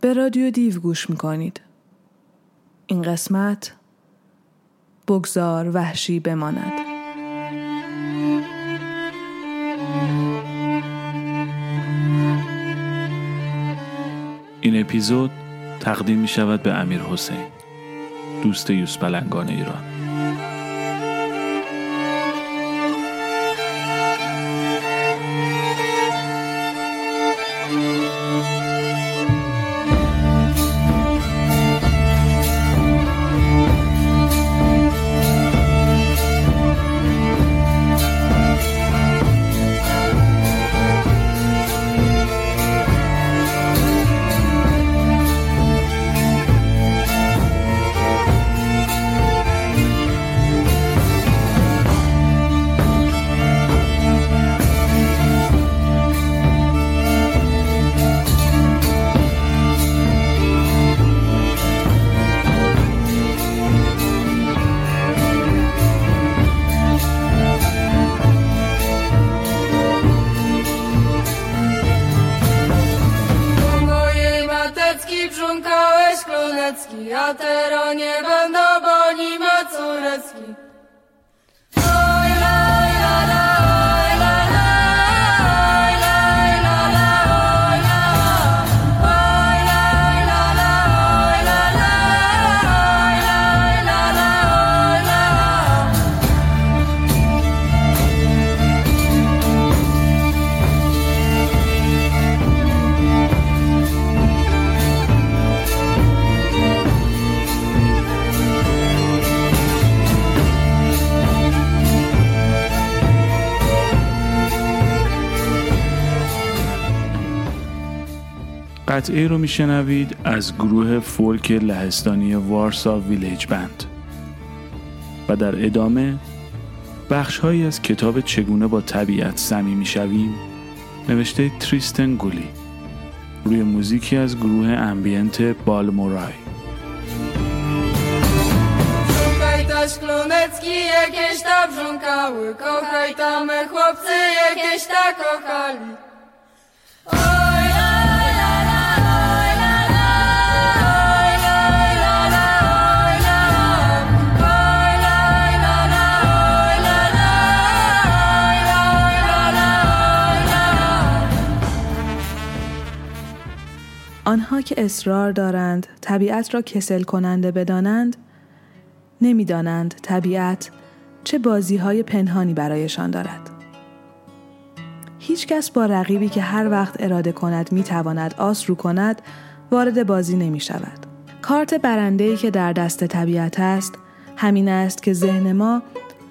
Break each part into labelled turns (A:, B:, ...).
A: به رادیو دیو گوش می‌کنید. این قسمت بگذار وحشی بماند.
B: این اپیزود تقدیم می شود به امیر حسین دوست یوس پلنگان ایران قطعه رو میشنوید از گروه فولک لهستانی وارسا ویلیج بند و در ادامه بخش هایی از کتاب چگونه با طبیعت صمیمی شویم نوشته تریستن گولی روی موزیکی از گروه امبینت بالمورای kochaj tam chłopcy jakieś tak kochali.
A: آنها که اصرار دارند طبیعت را کسل کننده بدانند نمی‌دانند طبیعت چه بازی های پنهانی برایشان دارد. هیچ کس با رقیبی که هر وقت اراده کند می تواند آس رو کند وارد بازی نمی شود. کارت برنده که در دست طبیعت است همین است که ذهن ما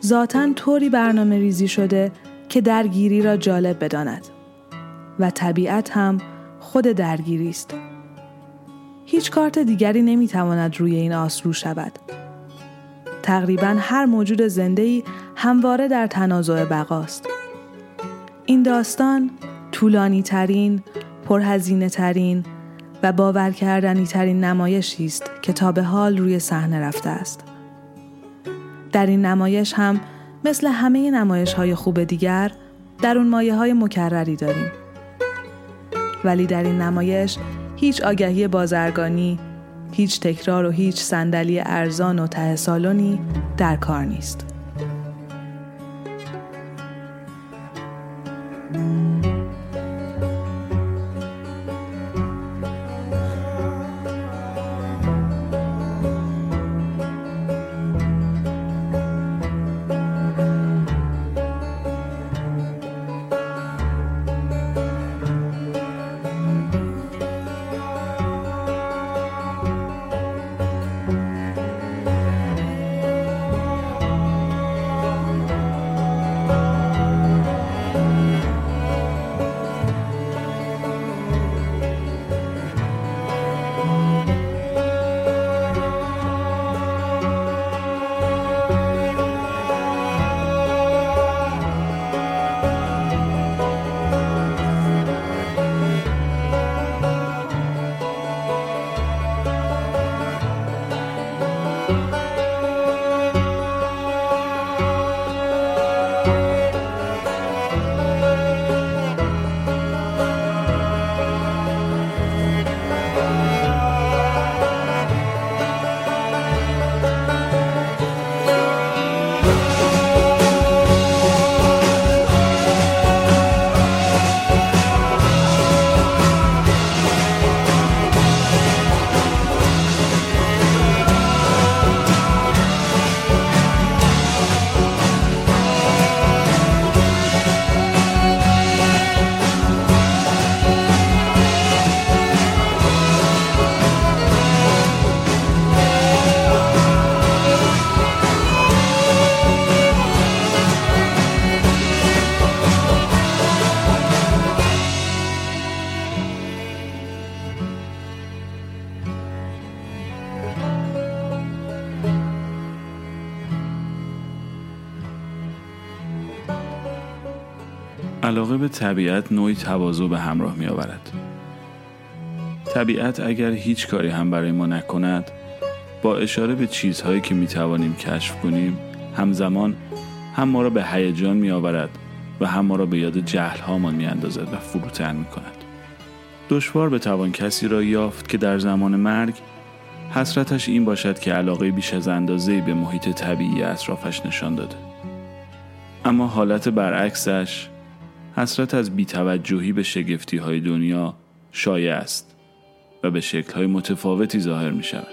A: ذاتا طوری برنامه ریزی شده که درگیری را جالب بداند و طبیعت هم خود درگیری است. هیچ کارت دیگری نمی‌تواند روی این آس رو شود. تقریبا هر موجود زنده‌ای همواره در تنازع بقاست. این داستان طولانی ترین، پرهزینه ترین و باور کردنی ترین نمایشی است که تا به حال روی صحنه رفته است. در این نمایش هم مثل همه نمایش های خوب دیگر در اون مایه های مکرری داریم. ولی در این نمایش هیچ آگهی بازرگانی، هیچ تکرار و هیچ صندلی ارزان و ته سالونی در کار نیست.
C: به طبیعت نوعی تواضع به همراه می آورد. طبیعت اگر هیچ کاری هم برای ما نکند با اشاره به چیزهایی که می توانیم کشف کنیم همزمان هم ما را به هیجان می آورد و هم ما را به یاد جهل هامان می اندازد و فروتن می کند. دشوار به توان کسی را یافت که در زمان مرگ حسرتش این باشد که علاقه بیش از اندازه به محیط طبیعی اطرافش نشان داده. اما حالت برعکسش حسرت از بیتوجهی به شگفتی های دنیا شایع است و به شکل های متفاوتی ظاهر می شود.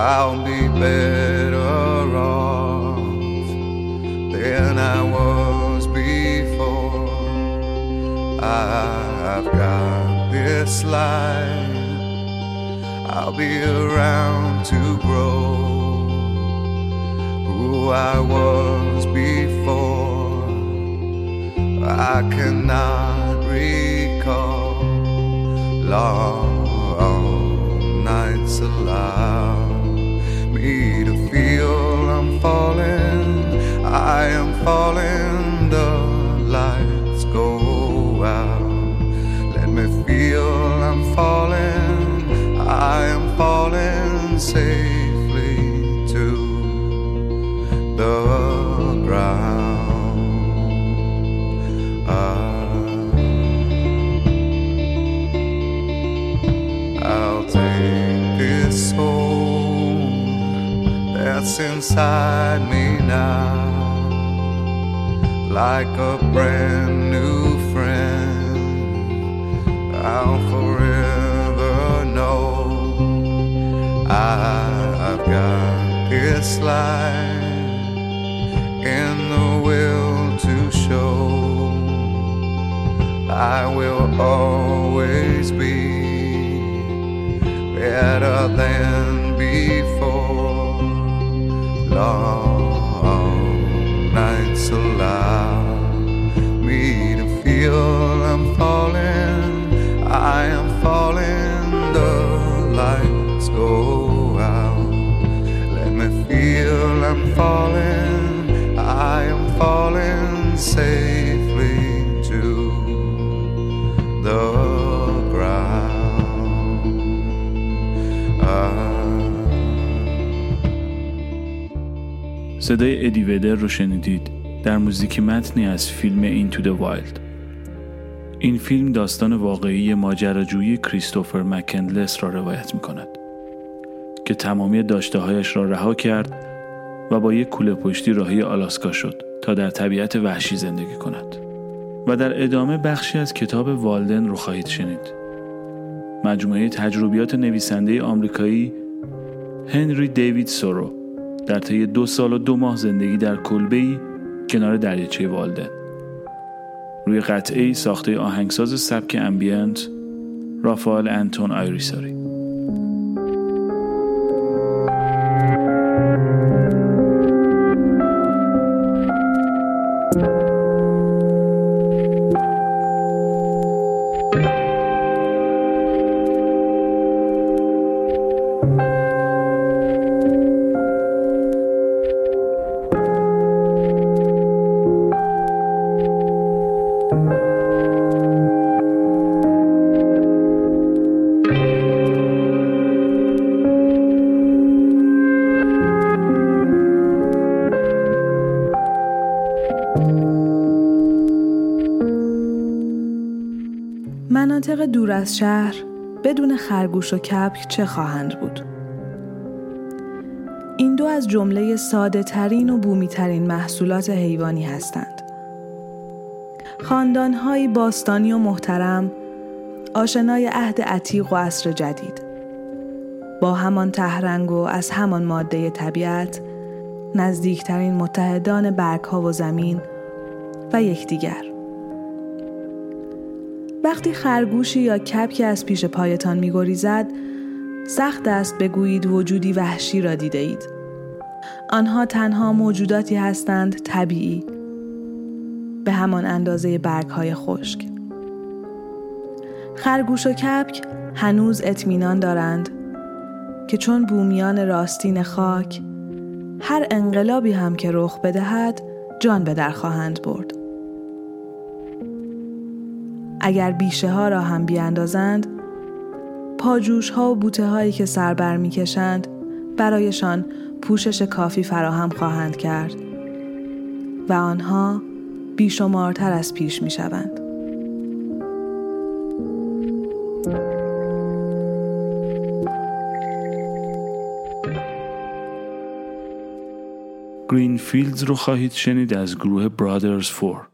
C: I'll be better this life, I'll be around to grow who I was before. I cannot recall long nights allow me to feel I'm falling. I am falling. The me feel I'm falling. I am falling safely to the ground. Ah. I'll take this soul that's inside me now, like a brand new. I'll forever know I've got this life in the will to show. I will always be better than before long nights allow me to feel I'm falling. I am falling. The lights go out. Let me feel I'm falling. I am falling safely to the صدای ادی ودر رو شنیدید در موزیک متنی از فیلم Into the Wild این فیلم داستان واقعی ماجراجویی کریستوفر مکندلس را روایت می کند که تمامی داشته هایش را رها کرد و با یک کوله پشتی راهی آلاسکا شد تا در طبیعت وحشی زندگی کند و در ادامه بخشی از کتاب والدن رو خواهید شنید. مجموعه تجربیات نویسنده آمریکایی هنری دیوید سورو در طی دو سال و دو ماه زندگی در کلبه‌ای کنار دریاچه والدن. روی قطعه ساخته آهنگساز سبک امبینت رافائل انتون آیریساری.
A: مناطق دور از شهر بدون خرگوش و کپک چه خواهند بود؟ این دو از جمله ساده ترین و بومی ترین محصولات حیوانی هستند. خاندانهایی باستانی و محترم آشنای عهد عتیق و عصر جدید با همان تهرنگ و از همان ماده طبیعت نزدیکترین متحدان برگ ها و زمین و یکدیگر. وقتی خرگوشی یا کپکی از پیش پایتان میگریزد سخت است بگویید وجودی وحشی را دیده اید. آنها تنها موجوداتی هستند طبیعی به همان اندازه برگ های خشک. خرگوش و کپک هنوز اطمینان دارند که چون بومیان راستین خاک هر انقلابی هم که رخ بدهد جان به در خواهند برد. اگر بیشه ها را هم بیاندازند پاجوش ها و بوته هایی که سر بر می کشند برایشان پوشش کافی فراهم خواهند کرد و آنها بیشمارتر از پیش می شوند.
D: فیلدز رو خواهید شنید از گروه برادرز فور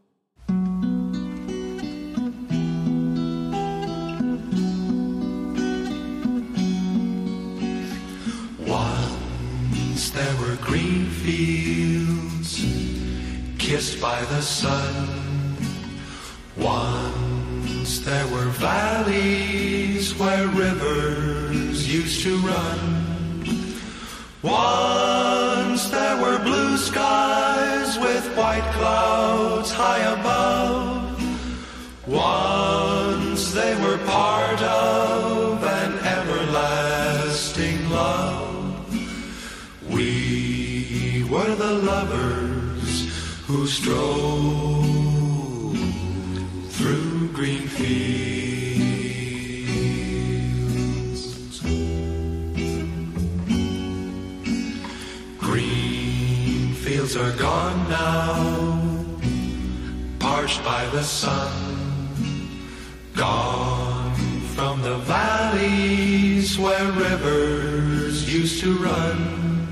E: by the sun. Once there were valleys where rivers used to run. Once there were blue skies with white clouds high above. Who strolled through green fields. Green fields are gone now, parched by the sun, gone from the valleys where rivers used to run,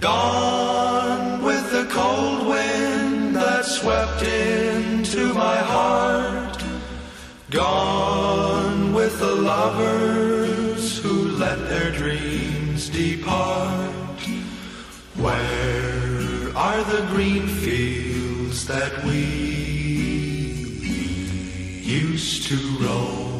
E: gone with the cold swept into my heart, gone with the lovers who let their dreams depart. Where are the green fields that we used to roam?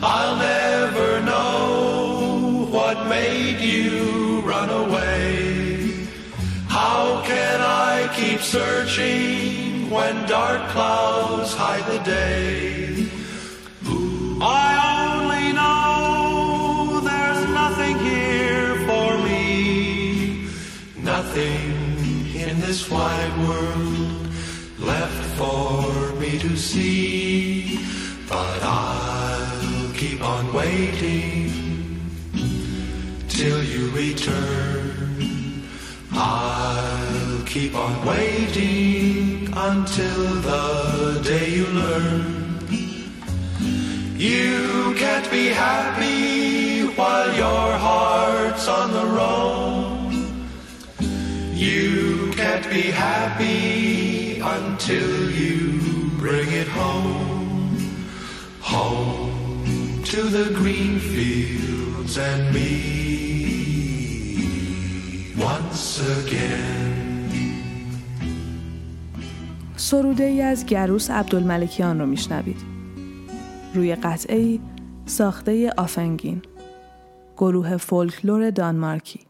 E: I'll never made you run away? How can I keep searching when dark clouds hide the day? I only know there's nothing here for me, nothing in this wide world left for me to see. But I'll keep on waiting till you return. I'll keep on waiting until the day you learn. You can't be happy while your heart's on the road. You can't be happy until you bring it home. Home to the green fields and me.
A: سروده ای از گروس عبدالملکیان رو میشنوید. روی قطعه ای ساخته آفنگین گروه فولکلور دانمارکی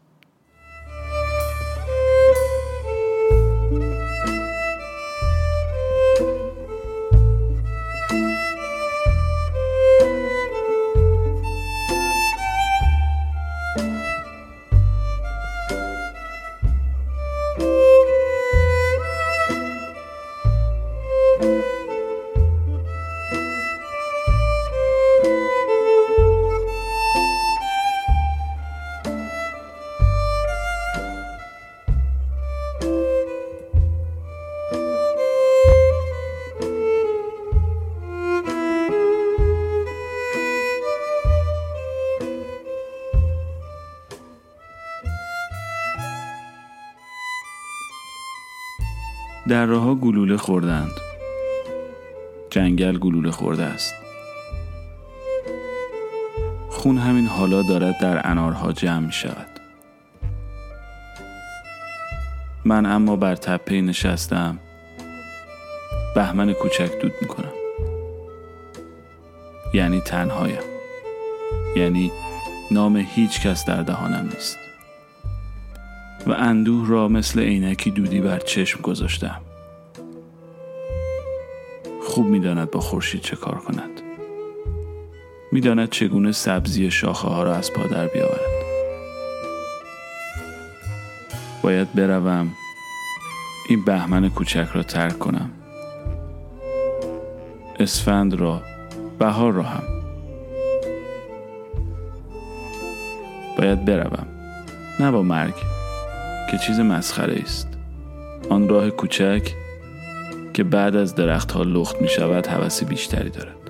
D: ها گلوله خوردند. جنگل گلوله خورده است. خون همین حالا دارد در انارها جمع می شود. من اما بر تپه نشستم. بهمن کوچک دود می کنم. یعنی تنهایم. یعنی نام هیچ کس در دهانم نیست. و اندوه را مثل عینکی دودی بر چشم گذاشتم. خوب می‌داند با خورشید چه کار کند. می‌داند چگونه سبزی شاخه ها را از پا در بیاورد. باید بروم این بهمن کوچک را ترک کنم. اسفند را بهار را هم. باید بروم نه با مرگ که چیز مسخره است. آن راه کوچک که بعد از درختها لخت می شود حوث بیشتری دارد.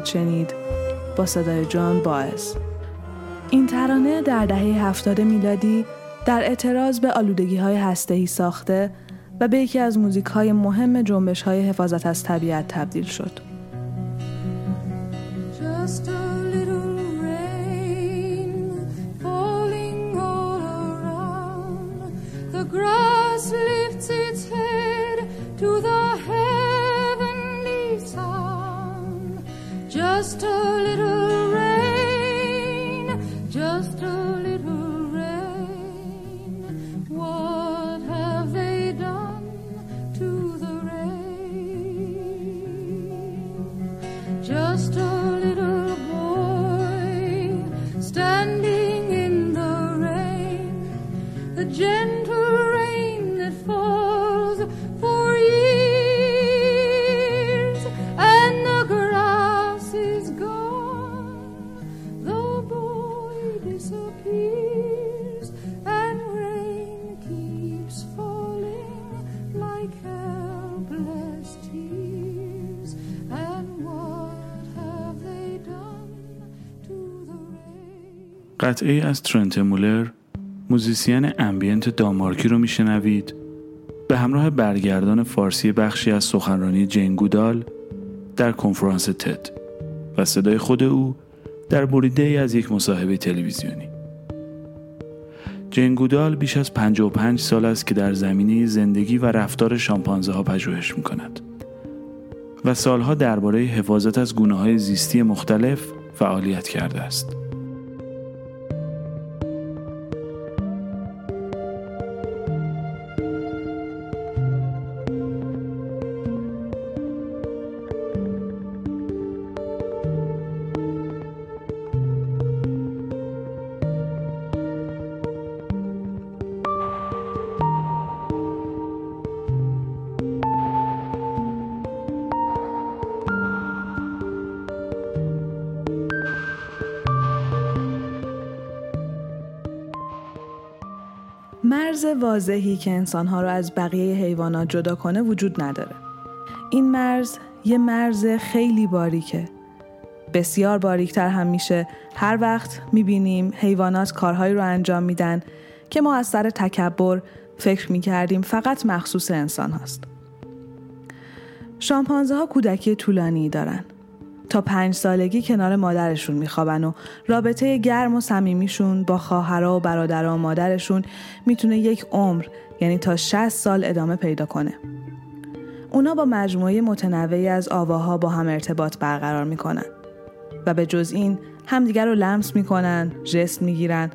A: خواهید شنید با صدای جان باعث این ترانه در دهه هفتاد میلادی در اعتراض به آلودگی های هسته ساخته و به یکی از موزیک های مهم جنبش های حفاظت از طبیعت تبدیل شد.
D: just a little قطعه از ترنت مولر موزیسین ambient دانمارکی رو میشنوید به همراه برگردان فارسی بخشی از سخنرانی جین گودال در کنفرانس تد و صدای خود او در بریده ای از یک مصاحبه تلویزیونی جین گودال بیش از 55 سال است که در زمینه زندگی و رفتار شامپانزه ها پژوهش می کند و سالها درباره حفاظت از گونه های زیستی مختلف فعالیت کرده است.
A: واضحی که انسانها را از بقیه حیوانات جدا کنه وجود نداره. این مرز یه مرز خیلی باریکه. بسیار باریکتر هم میشه هر وقت می‌بینیم حیوانات کارهایی رو انجام میدن که ما از سر تکبر فکر می‌کردیم فقط مخصوص انسان هست. شامپانزه ها کودکی طولانی دارن. تا پنج سالگی کنار مادرشون میخوابن و رابطه گرم و صمیمیشون با خواهرها و برادرها و مادرشون می‌تونه یک عمر یعنی تا 60 سال ادامه پیدا کنه. اونا با مجموعه متنوعی از آواها با هم ارتباط برقرار می‌کنن و به جز این همدیگر رو لمس می‌کنن، جست می‌گیرن،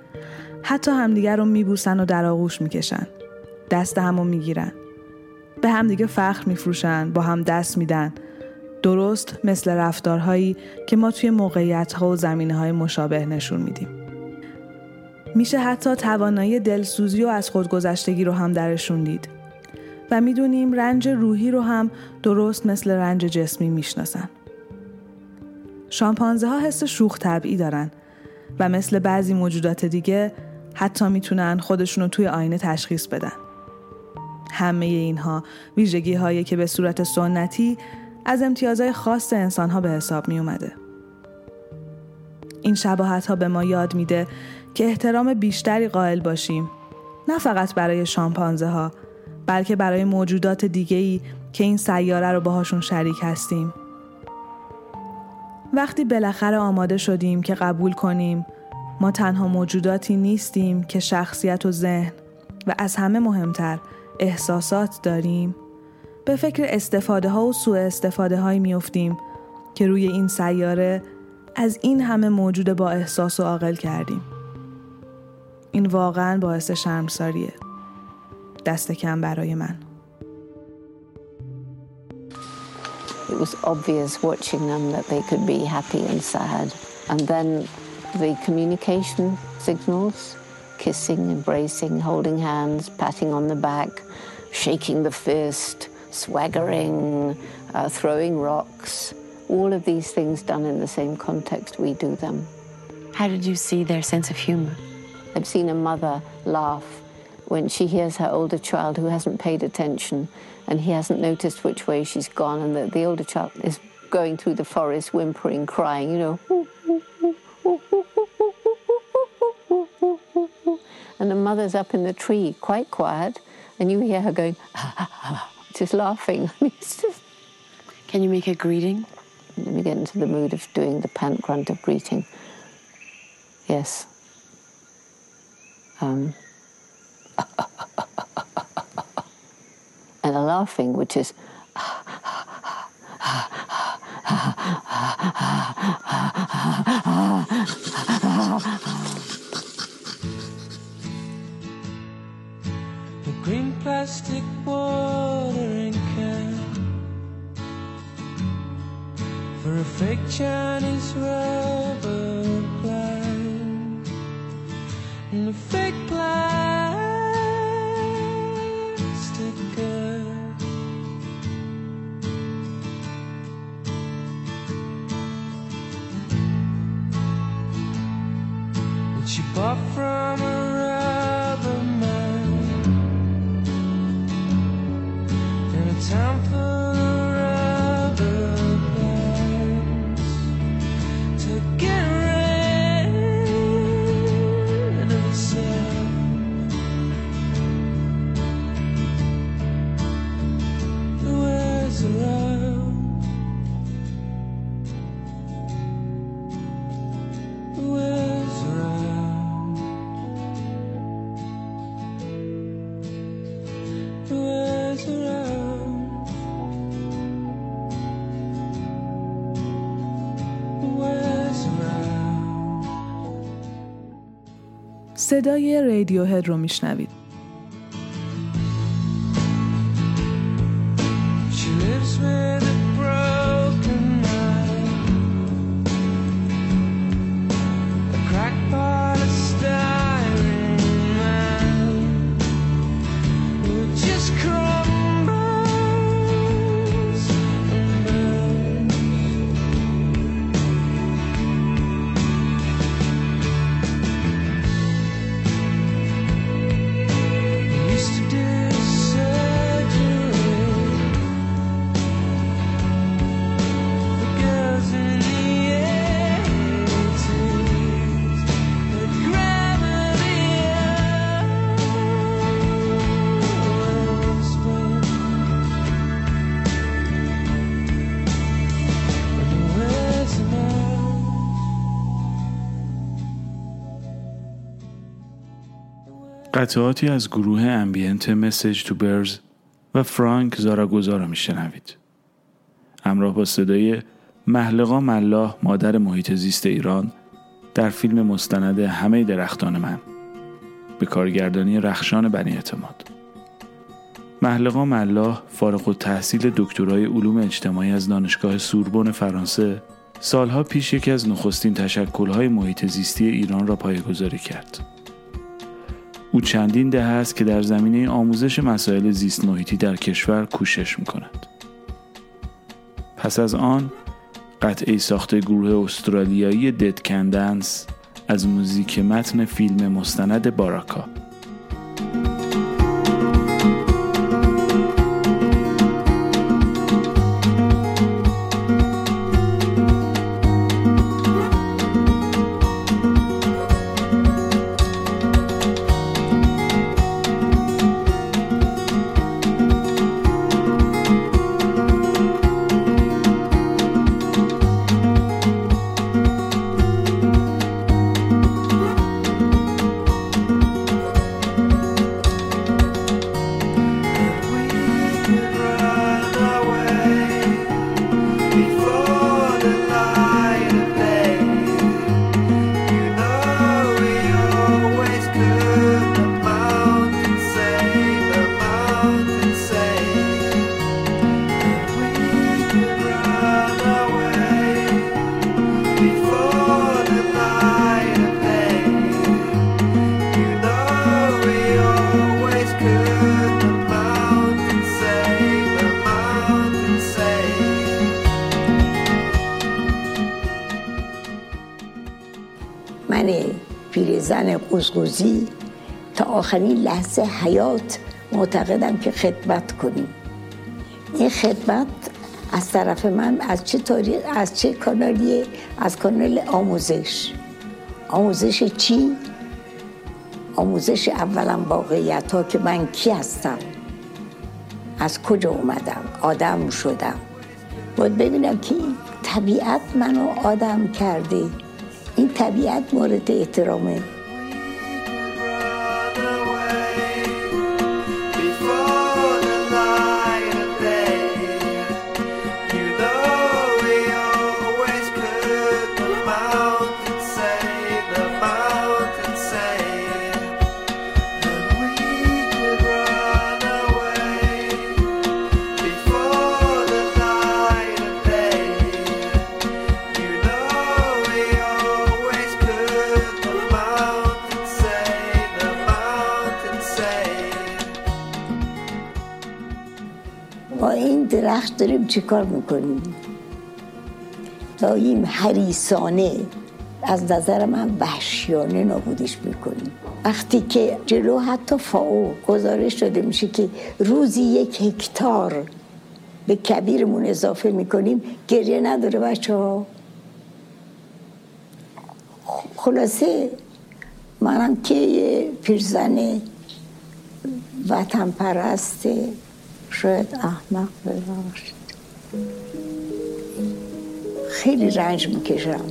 A: حتی همدیگر رو میبوسن و در آغوش می‌کشن. دست همو می‌گیرن. به همدیگه فخر میفروشن، با هم دست میدن درست مثل رفتارهایی که ما توی موقعیت ها و زمینه های مشابه نشون میدیم. میشه حتی توانایی دلسوزی و از خودگذشتگی رو هم درشون دید. و می‌دونیم رنج روحی رو هم درست مثل رنج جسمی می‌شناسن. شامپانزه ها حس شوخ طبعی دارن و مثل بعضی موجودات دیگه حتی می‌تونن خودشونو توی آینه تشخیص بدن. همه اینها ویژگی هایی که به صورت سنتی از امتیازهای خاص انسان ها به حساب می اومده. این شباهت ها به ما یاد میده که احترام بیشتری قائل باشیم نه فقط برای شامپانزه ها بلکه برای موجودات دیگه ای که این سیاره رو باهاشون شریک هستیم. وقتی بالاخره آماده شدیم که قبول کنیم ما تنها موجوداتی نیستیم که شخصیت و ذهن و از همه مهمتر احساسات داریم به فکر استفاده ها و سوء استفاده هایی میافتیم که روی این سیاره از این همه موجود با احساس و عاقل کردیم این واقعا باعث شرمساریه دست کم برای من
F: It was obvious watching them that they could be happy and sad. And then the communication signals kissing, embracing, holding hands, patting on the back, shaking the fist, swaggering, uh, throwing rocks. All of these things done in the same context, we do them.
G: How did you see their sense of humor?
F: I've seen a mother laugh when she hears her older child who hasn't paid attention and he hasn't noticed which way she's gone, and the, the older child is going through the forest, whimpering, crying, you know. And the mother's up in the tree, quite quiet, and you hear her going, just laughing. Just,
G: Can you make a greeting?
F: let me get into the mood of doing the pant grunt of greeting. Yes. Um, and a laughing, which is
H: green plastic watering can for a fake Chinese rubber plant and a fake plastic girl. That she bought from a
A: صدای رادیوهد رو میشنوید.
D: قطعاتی از گروه امبینت مسیج تو برز و فرانک زاراگوزا را میشنوید. همراه با صدای محلقا ملاح مادر محیط زیست ایران در فیلم مستند همه درختان من به کارگردانی رخشان بنی اعتماد. محلقا ملاح فارغ التحصیل دکترای علوم اجتماعی از دانشگاه سوربن فرانسه سالها پیش یکی از نخستین تشکلهای محیط زیستی ایران را پایگذاری کرد. او چندین دهه است که در زمینه آموزش مسائل زیست محیطی در کشور کوشش می کند. پس از آن قطعه ساخته گروه استرالیایی دد کندنس از موزیک متن فیلم مستند باراکا
I: قزقزی تا آخرین لحظه حیات معتقدم که خدمت کنیم. این خدمت از طرف من از چه تاریخ از چه کانالیه؟ از کانال آموزش. آموزش چی؟ آموزش اولا واقعیت ها که من کی هستم؟ از کجا اومدم؟ آدم شدم. باید ببینم که طبیعت منو آدم کرده. این طبیعت مورد احترامه. داریم چی کار می‌کنیم؟ داییم حریسانه از نظر من وحشیانه نابودش می‌کنیم. وقتی که جلو حتی فاو گزارش داده میشه که روزی یک هکتار به کبیرمون اضافه می‌کنیم گریه نداره بچه ها خلاصه منم که پیرزن وطن پرسته شاید احمق ببخشید. خیلی رنج می‌کشم.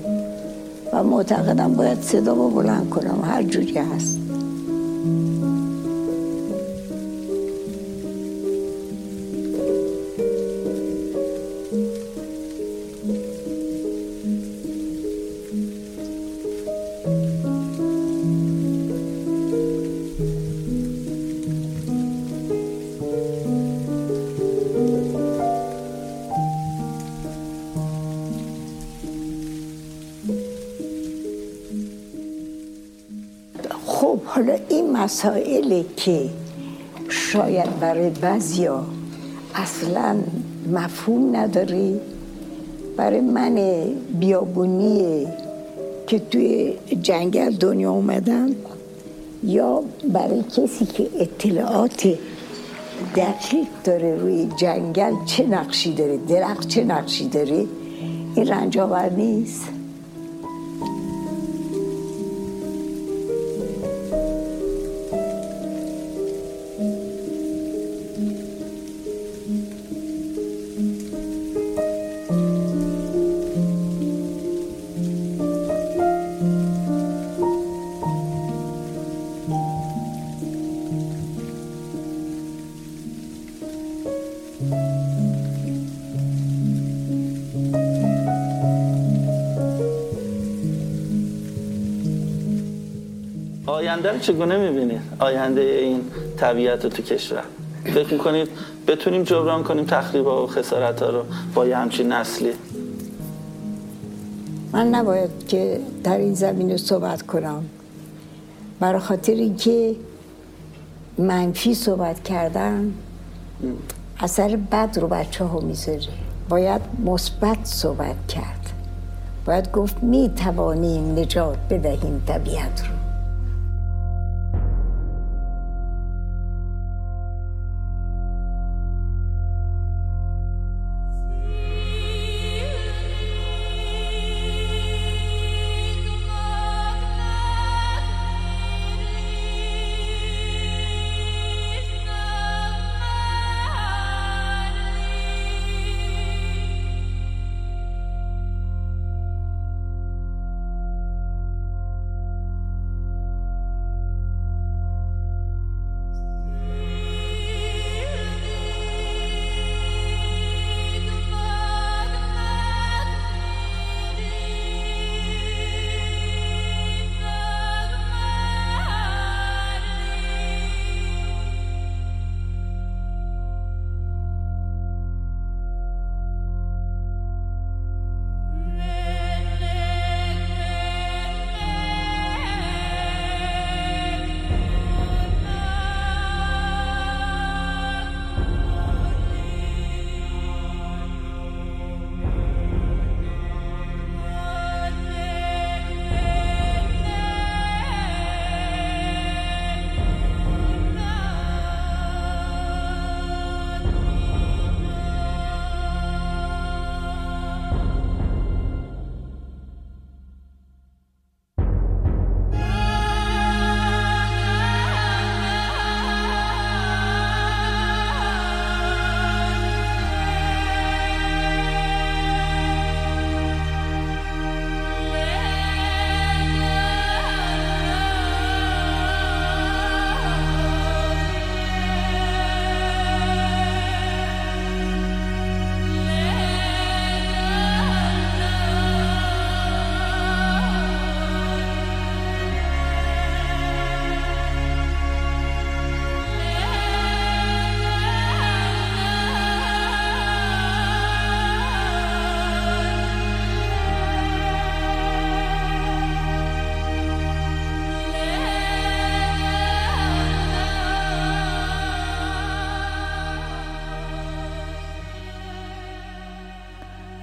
I: و معتقدم باید صدا بلند کنم. هر جوری هست. مسائلی که شاید برای بعضیا اصلا مفهوم نداره برای من بیابونی که توی جنگل دنیا اومدم یا برای کسی که اطلاعات دقیق داره روی جنگل چه نقشی داره درخت چه نقشی داره این رنج نیست.
J: رو چگونه می‌بینید آینده این طبیعت رو تو کشور. فکر می‌کنید بتونیم جبران کنیم تخریب و خسارت ها رو با یه همچین نسلی؟
I: من نباید که در این زمینه صحبت کنم. برای خاطر اینکه منفی صحبت کردن اثر بد رو بچه ها می‌ذاره. باید مثبت صحبت کرد. باید گفت می توانیم نجات بدهیم طبیعت رو.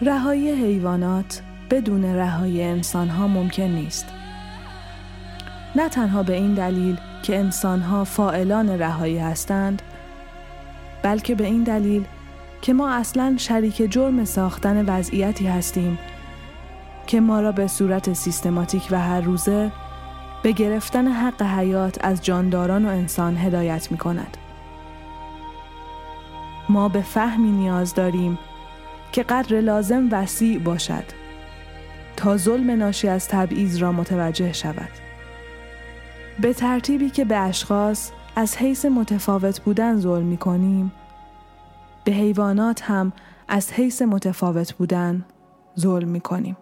A: رهایی حیوانات بدون رهایی انسانها ممکن نیست. نه تنها به این دلیل که انسانها فائلان رهایی هستند، بلکه به این دلیل که ما اصلا شریک جرم ساختن وضعیتی هستیم که ما را به صورت سیستماتیک و هر روزه به گرفتن حق حیات از جانداران و انسان هدایت می کند. ما به فهمی نیاز داریم که قدر لازم وسیع باشد تا ظلم ناشی از تبعیض را متوجه شود. به ترتیبی که به اشخاص از حیث متفاوت بودن ظلم می کنیم به حیوانات هم از حیث متفاوت بودن ظلم می کنیم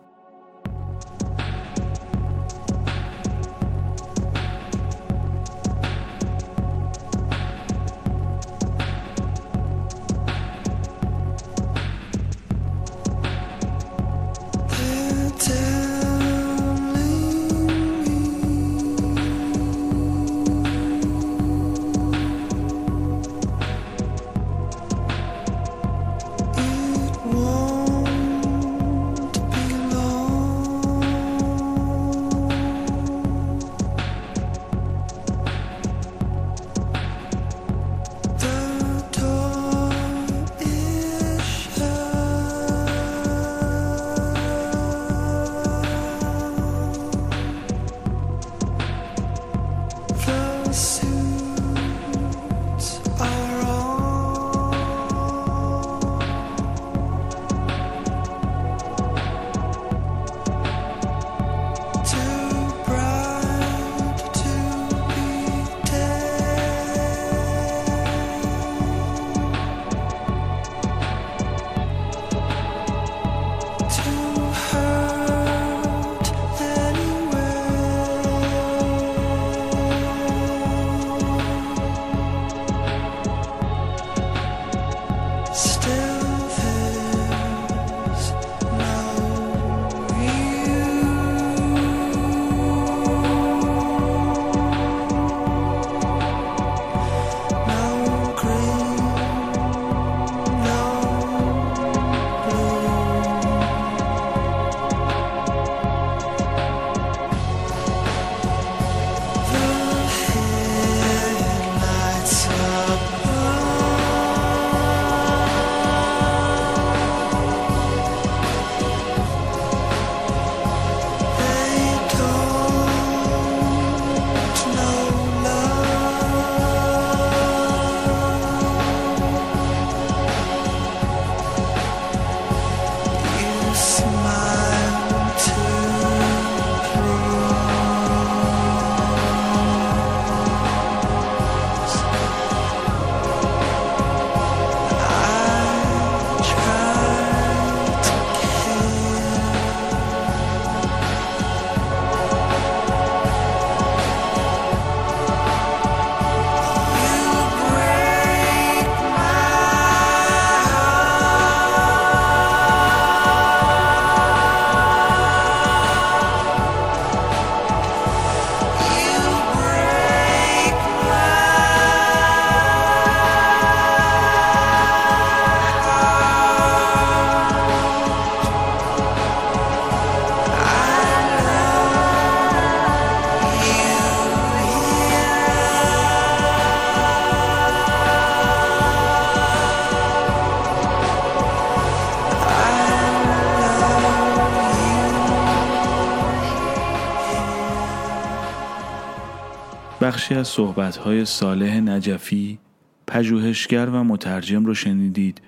D: بخشی از صحبتهای صالح نجفی پژوهشگر و مترجم رو شنیدید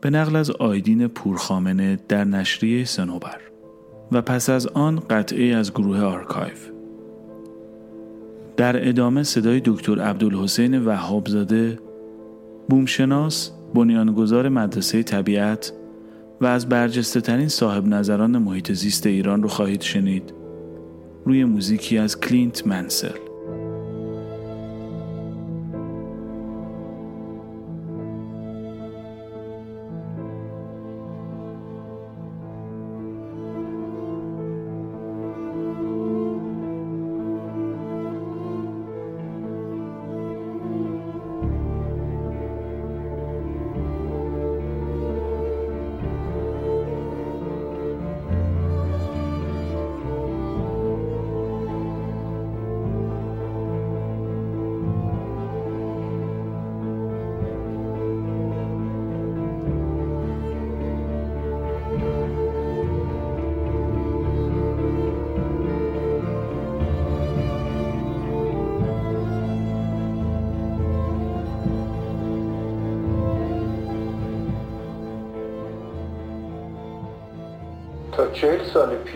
D: به نقل از آیدین پورخامنه در نشریه صنوبر و پس از آن قطعه از گروه آرکایف در ادامه صدای دکتر عبدالحسین وهابزاده بومشناس بنیانگذار مدرسه طبیعت و از برجسته ترین صاحب نظران محیط زیست ایران رو خواهید شنید. روی موزیکی از کلینت منسل.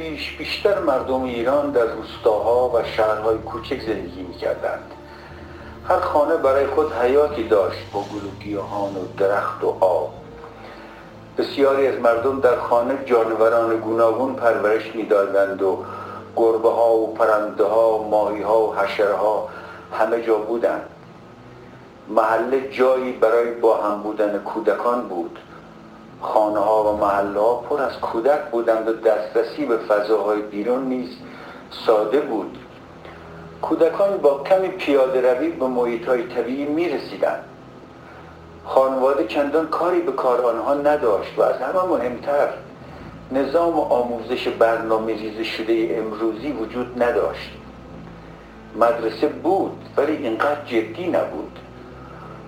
K: پیش بیشتر مردم ایران در روستاها و شهرهای کوچک زندگی می‌کردند. هر خانه برای خود حیاتی داشت با گل و و درخت و آب. بسیاری از مردم در خانه جانوران گوناگون پرورش می‌دادند و گربه ها و پرنده ها ماهی ها و حشره ها همه جا بودند. محله جایی برای با هم بودن کودکان بود. خانه ها و محله ها پر از کودک بودند و دسترسی به فضاهای بیرون نیز ساده بود. کودکان با کمی پیاده روی به محیط های طبیعی می رسیدن. خانواده چندان کاری به کار آنها نداشت و از همه مهمتر نظام آموزش برنامه ریزه شده امروزی وجود نداشت. مدرسه بود ولی اینقدر جدی نبود.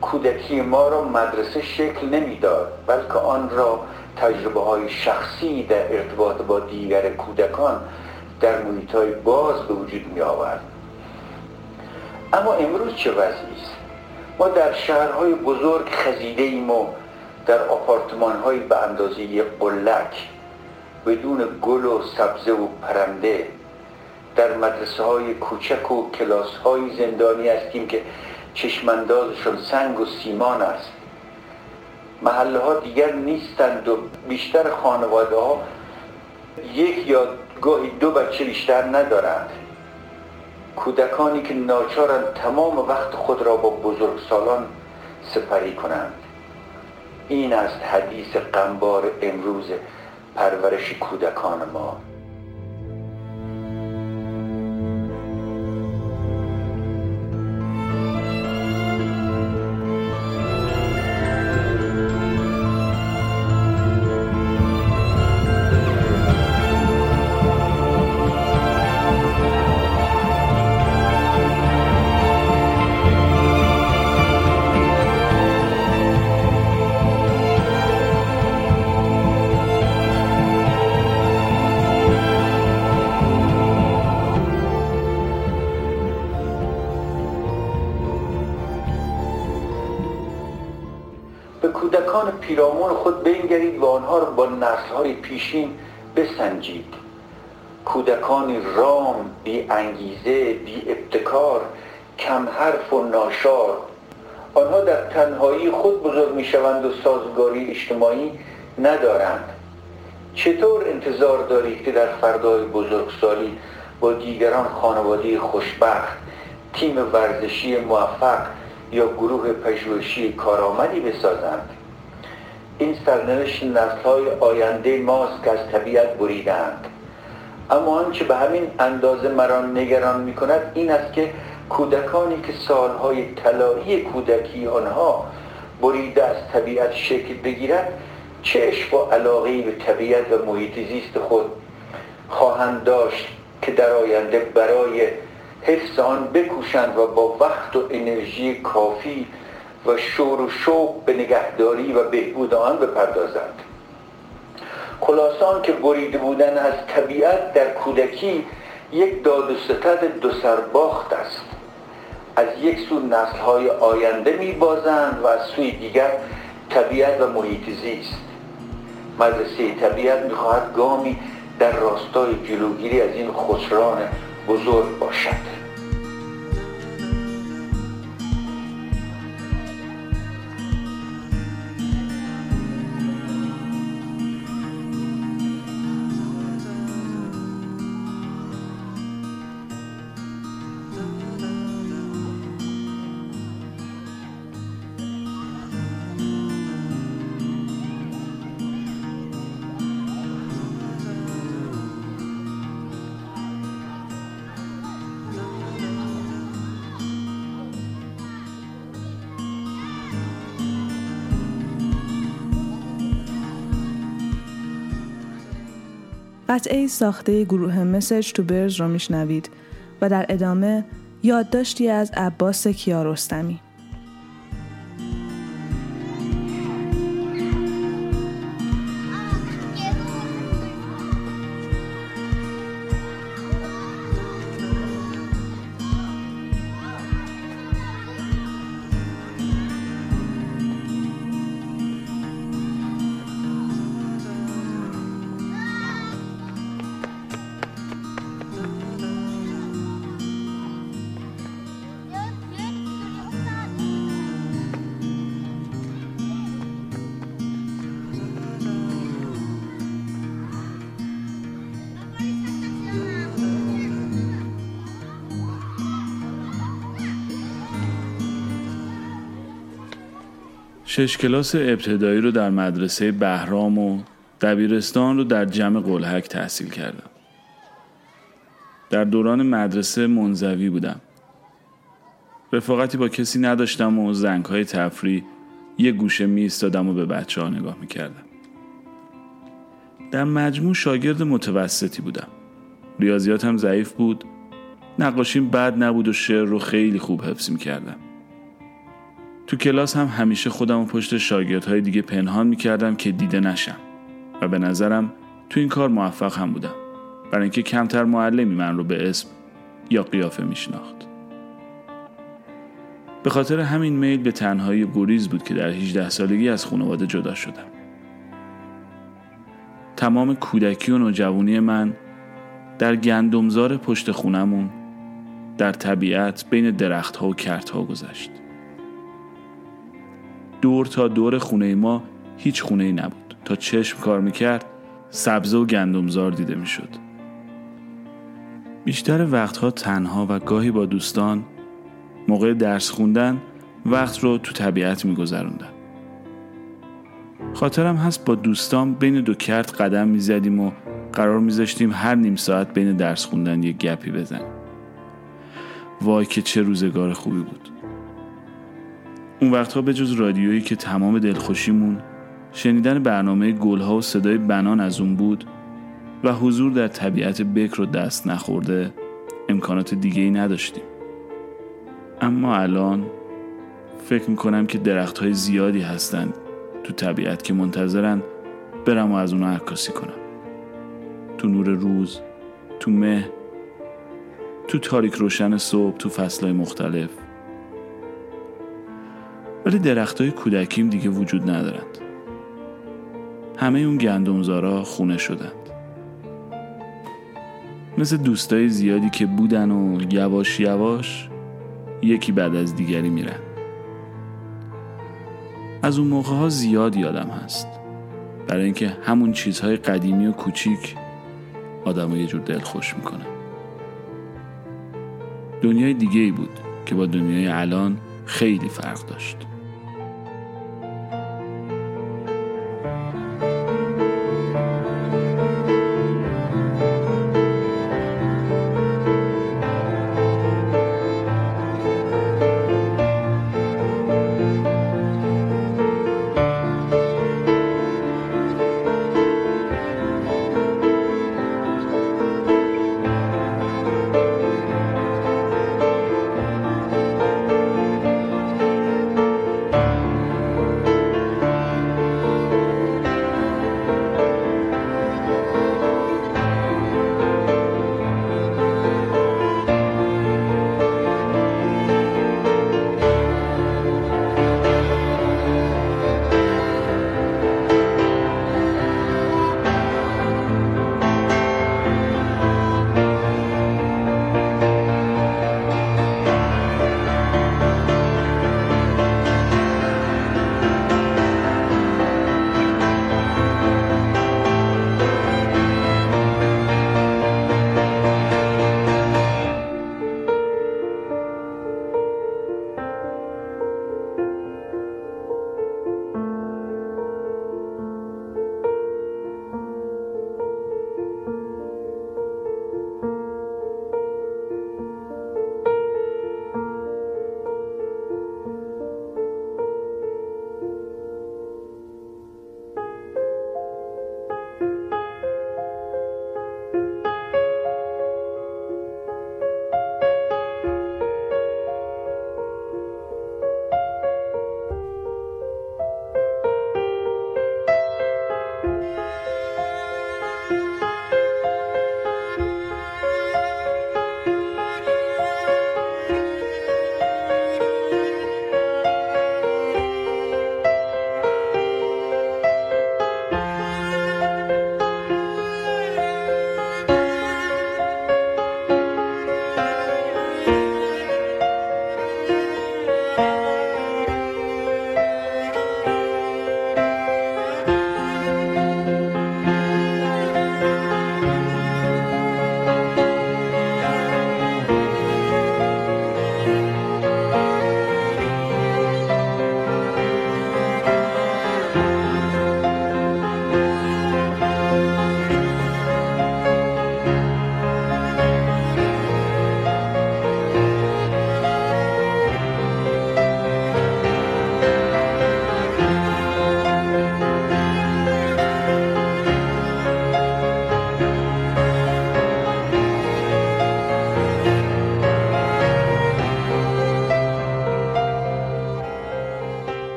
K: کودکی ما را مدرسه شکل نمی‌داد بلکه آن را تجربه های شخصی در ارتباط با دیگر کودکان در محیط های باز به وجود می آورد اما امروز چه وضعی است؟ ما در شهرهای بزرگ خزیده ایم و در آپارتمان های به اندازه قلک بدون گل و سبزه و پرنده در مدرسه های کوچک و کلاس های زندانی هستیم که چشماندازشون سنگ و سیمان است. محله ها دیگر نیستند و بیشتر خانواده ها یک یا گاهی دو بچه بیشتر ندارند. کودکانی که ناچارند تمام وقت خود را با بزرگسالان سپری کنند. این است حدیث قنبار امروز پرورش کودکان ما. اجتماعی ندارند. چطور انتظار دارید که در فردای بزرگسالی با دیگران خانواده خوشبخت تیم ورزشی موفق یا گروه پژوهشی کارآمدی بسازند؟ این سرنوشت نسلهای آینده ماست که از طبیعت بریدند اما آنچه به همین اندازه مرا نگران می کند این است که کودکانی که سالهای طلایی کودکی آنها بریده از طبیعت شکل بگیرد چه و علاقه به طبیعت و محیط زیست خود خواهند داشت که در آینده برای حفظ آن بکوشند و با وقت و انرژی کافی و شور و شوق به نگهداری و بهبود آن بپردازند. خلاصان که بریده بودن از طبیعت در کودکی یک داد و ستد دو سرباخت است. از یک سو نسل های آینده میبازند و از سوی دیگر طبیعت و محیط زیست. مدرسه طبیعت می‌خواهد گامی در راستای جلوگیری از این خسران بزرگ باشد.
A: قطعه ساخته گروه مسج تو برز رو میشنوید و در ادامه یادداشتی از عباس کیارستمی.
D: شش کلاس ابتدایی رو در مدرسه بهرام و دبیرستان رو در جمع قلحک تحصیل کردم. در دوران مدرسه منزوی بودم. رفاقتی با کسی نداشتم و زنگ های تفریح یه گوشه می ایستادم و به بچه ها نگاه می کردم. در مجموع شاگرد متوسطی بودم. ریاضیاتم ضعیف بود. نقاشیم بد نبود و شعر رو خیلی خوب حفظ می کردم. تو کلاس هم همیشه خودم و پشت شاگردهای دیگه پنهان می‌کردم که دیده نشم. و به نظرم تو این کار موفق هم بودم. برای اینکه کمتر معلمی من رو به اسم یا قیافه میشناخت. به خاطر همین میل به تنهایی گریز بود که در 18 سالگی از خانواده جدا شدم. تمام کودکی و نوجوانی من در گندمزار پشت خونمون در طبیعت بین درختها و کرتها گذشت. دور تا دور خونه ما هیچ خونه ای نبود. تا چشم کار می‌کرد سبزه و گندمزار دیده می‌شد. بیشتر وقتها تنها و گاهی با دوستان موقع درس خوندن وقت رو تو طبیعت میگذروندم خاطرم هست با دوستان بین دو کرت قدم می‌زدیم و قرار میذاشتیم هر نیم ساعت بین درس خوندن یه گپی بزنیم. وای که چه روزگار خوبی بود. اون وقتها به جز رادیویی که تمام دلخوشیمون شنیدن برنامه گلها و صدای بنان از اون بود و حضور در طبیعت بکر و دست نخورده امکانات دیگه ای نداشتیم. اما الان فکر می‌کنم که درخت های زیادی هستند تو طبیعت که منتظرن برم و از اونها عکاسی کنم. تو نور روز تو مه تو تاریک روشن صبح تو فصلهای مختلف. ولی درخت های کودکیم دیگه وجود ندارند. همه اون گندمزارا خونه شدند. مثل دوستای زیادی که بودن و یواش یواش یکی بعد از دیگری میرن. از اون موقع ها زیاد یادم هست. برای اینکه همون چیزهای قدیمی و کوچیک آدم یه جور دل خوش می‌کنه. دنیای دیگه ای بود که با دنیای الان خیلی فرق داشت.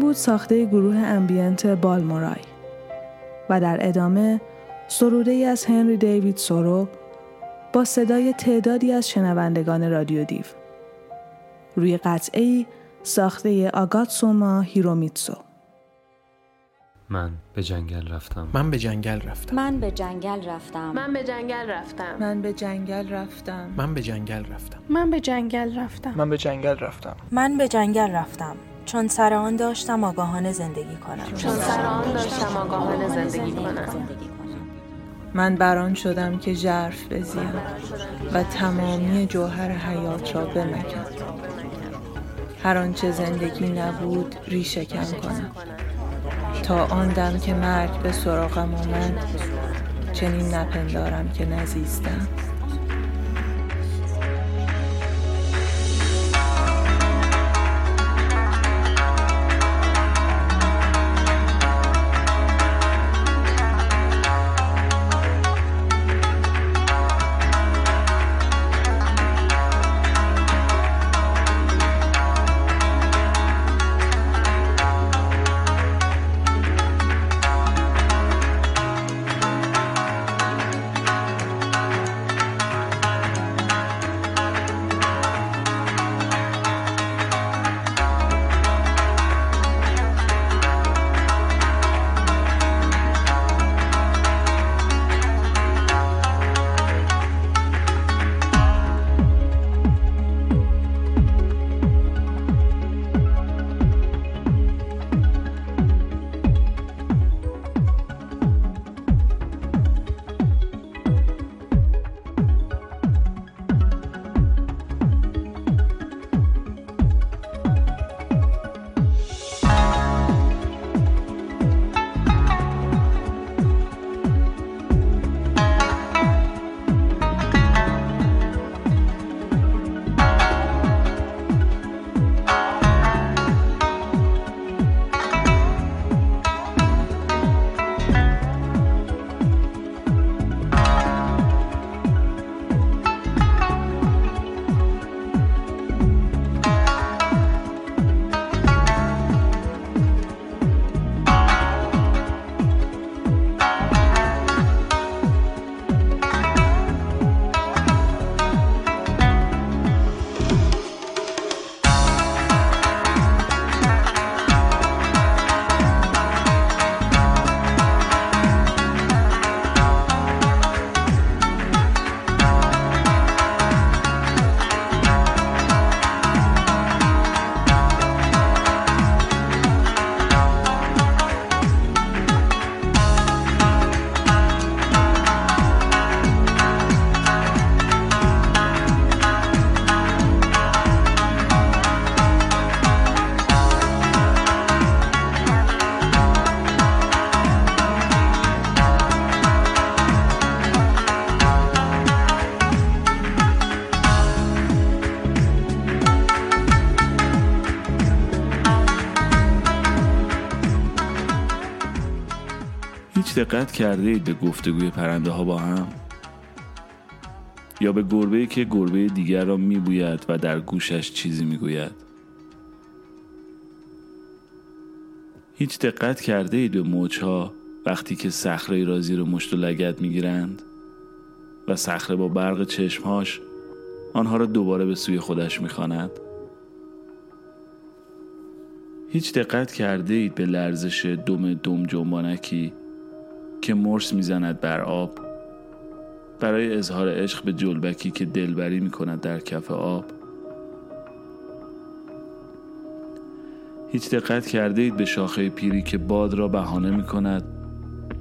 A: بود ساخته گروه ambient بالمورای و در ادامه سروده ای از هنری دیوید ثورو با صدای تعدادی از شنوندگان رادیو دیو. روی قطعه ای ساخته آگاتسوما هیرومیتسو.
L: من به جنگل رفتم.
M: من به جنگل رفتم.
H: من به جنگل رفتم.
N: من به جنگل رفتم.
O: من به جنگل رفتم.
M: من به جنگل رفتم.
P: من به جنگل رفتم.
Q: من به جنگل رفتم.
R: من به جنگل رفتم. چون سر آن داشتم آگاهانه زندگی کنم.
N: چون سر آن داشتم آگاهانه زندگی کنم.
O: من بران شدم که ژرف بزیم و تمامی جوهر حیات را بمکم. هر آنچه زندگی نبود ریشهکن کنم. تا آن دم که مرگ به سراغم آمد چنین نپندارم که نزیستم.
D: کرده اید به گفتگوی پرنده ها با هم؟ یا به گربه که گربه دیگر را میبوید و در گوشش چیزی می‌گوید؟ هیچ دقت کرده اید به موجها وقتی که صخره را زیر مشت و لگت می‌گیرند و صخره با برق چشمهاش آنها را دوباره به سوی خودش می‌خواند؟ هیچ دقت کرده اید به لرزش دم دم جنبانکی که مرس می‌زند بر آب. برای اظهار عشق به جلبکی که دلبری می کند در کف آب. هیچ دقت کرده اید به شاخه پیری که باد را بهانه می کند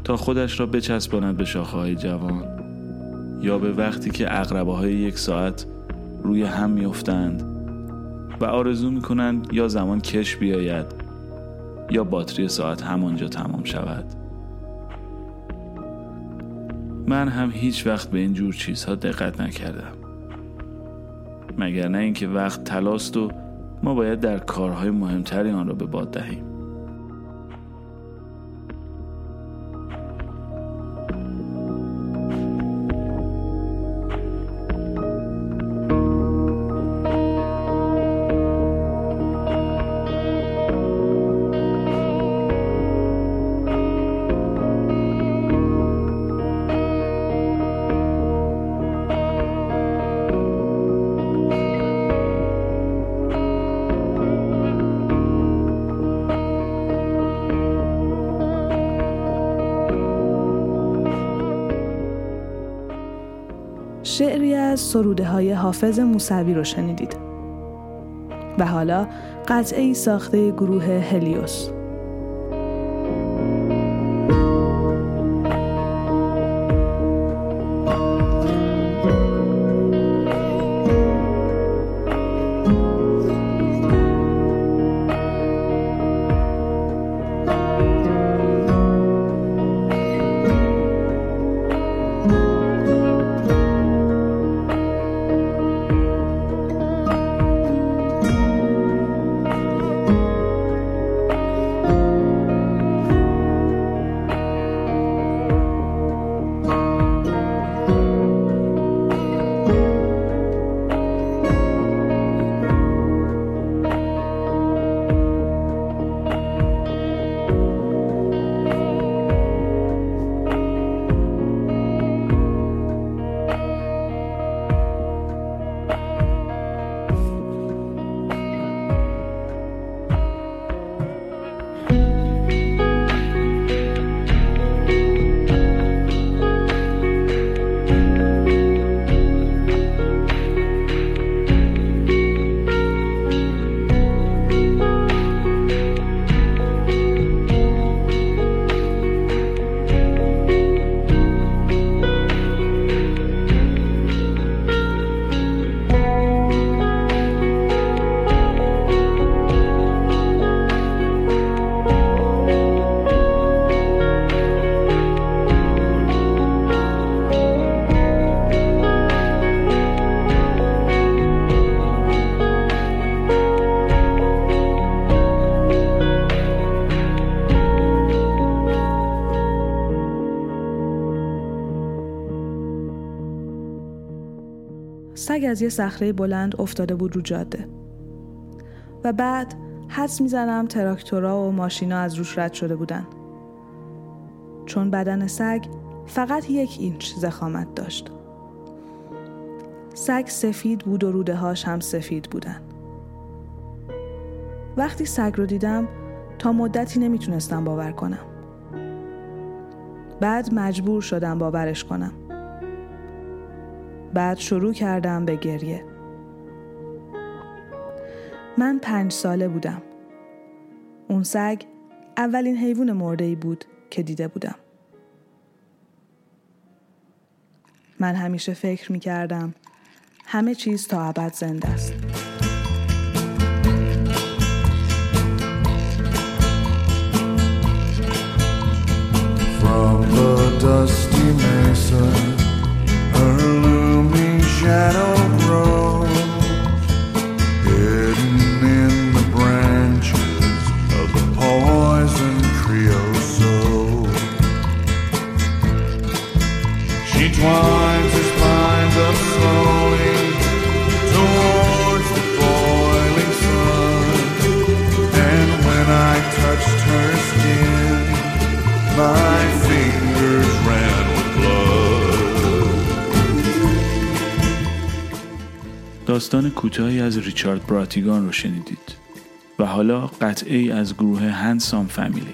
D: تا خودش را بچسباند به شاخه های جوان یا به وقتی که اقربه های یک ساعت روی هم میافتند و آرزو می کنند یا زمان کش بیاید یا باتری ساعت همانجا تمام شود. من هم هیچ وقت به این جور چیزها دقت نکردم. مگر نه اینکه وقت تلاست و ما باید در کارهای مهمتری آن را به باد دهیم.
A: سروده های حافظ موسوی رو شنیدید. و حالا قطعه ساخته گروه هلیوس. از یه صخره بلند افتاده بود رو جاده. و بعد حدس می‌زنم تراکتورا و ماشینا از روش رد شده بودن. چون بدن سگ فقط یک اینچ زخامت داشت. سگ سفید بود و روده هاش هم سفید بودن. وقتی سگ رو دیدم تا مدتی نمی‌تونستم باور کنم. بعد مجبور شدم باورش کنم. بعد شروع کردم به گریه. من پنج ساله بودم. اون سگ اولین حیوان مرده ای بود که دیده بودم. من همیشه فکر می کردم همه چیز تا ابد زنده است.
C: From the dusty mesa, shadow grows, hidden in the branches of the poison. She
S: داستان کوتاهی از ریچارد براتیگان رو شنیدید و حالا قطعه ای از گروه هنسام فامیلی.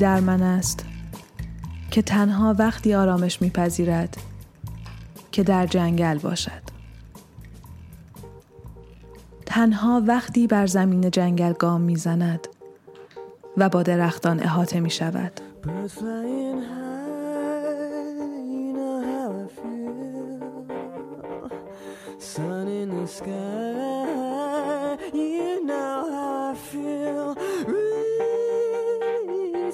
A: در من است که تنها وقتی آرامش میپذیرد که در جنگل باشد تنها وقتی بر زمین جنگل گام می‌زند و با درختان احاطه می شود.
H: Sky, you know how I feel.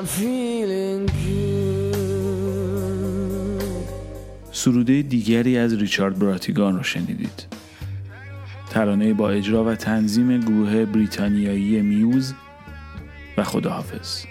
H: I'm.
D: سروده دیگری از ریچارد براتیگان رو شنیدید. ترانه با اجرا و تنظیم گروه بریتانیایی میوز و خداحافظ.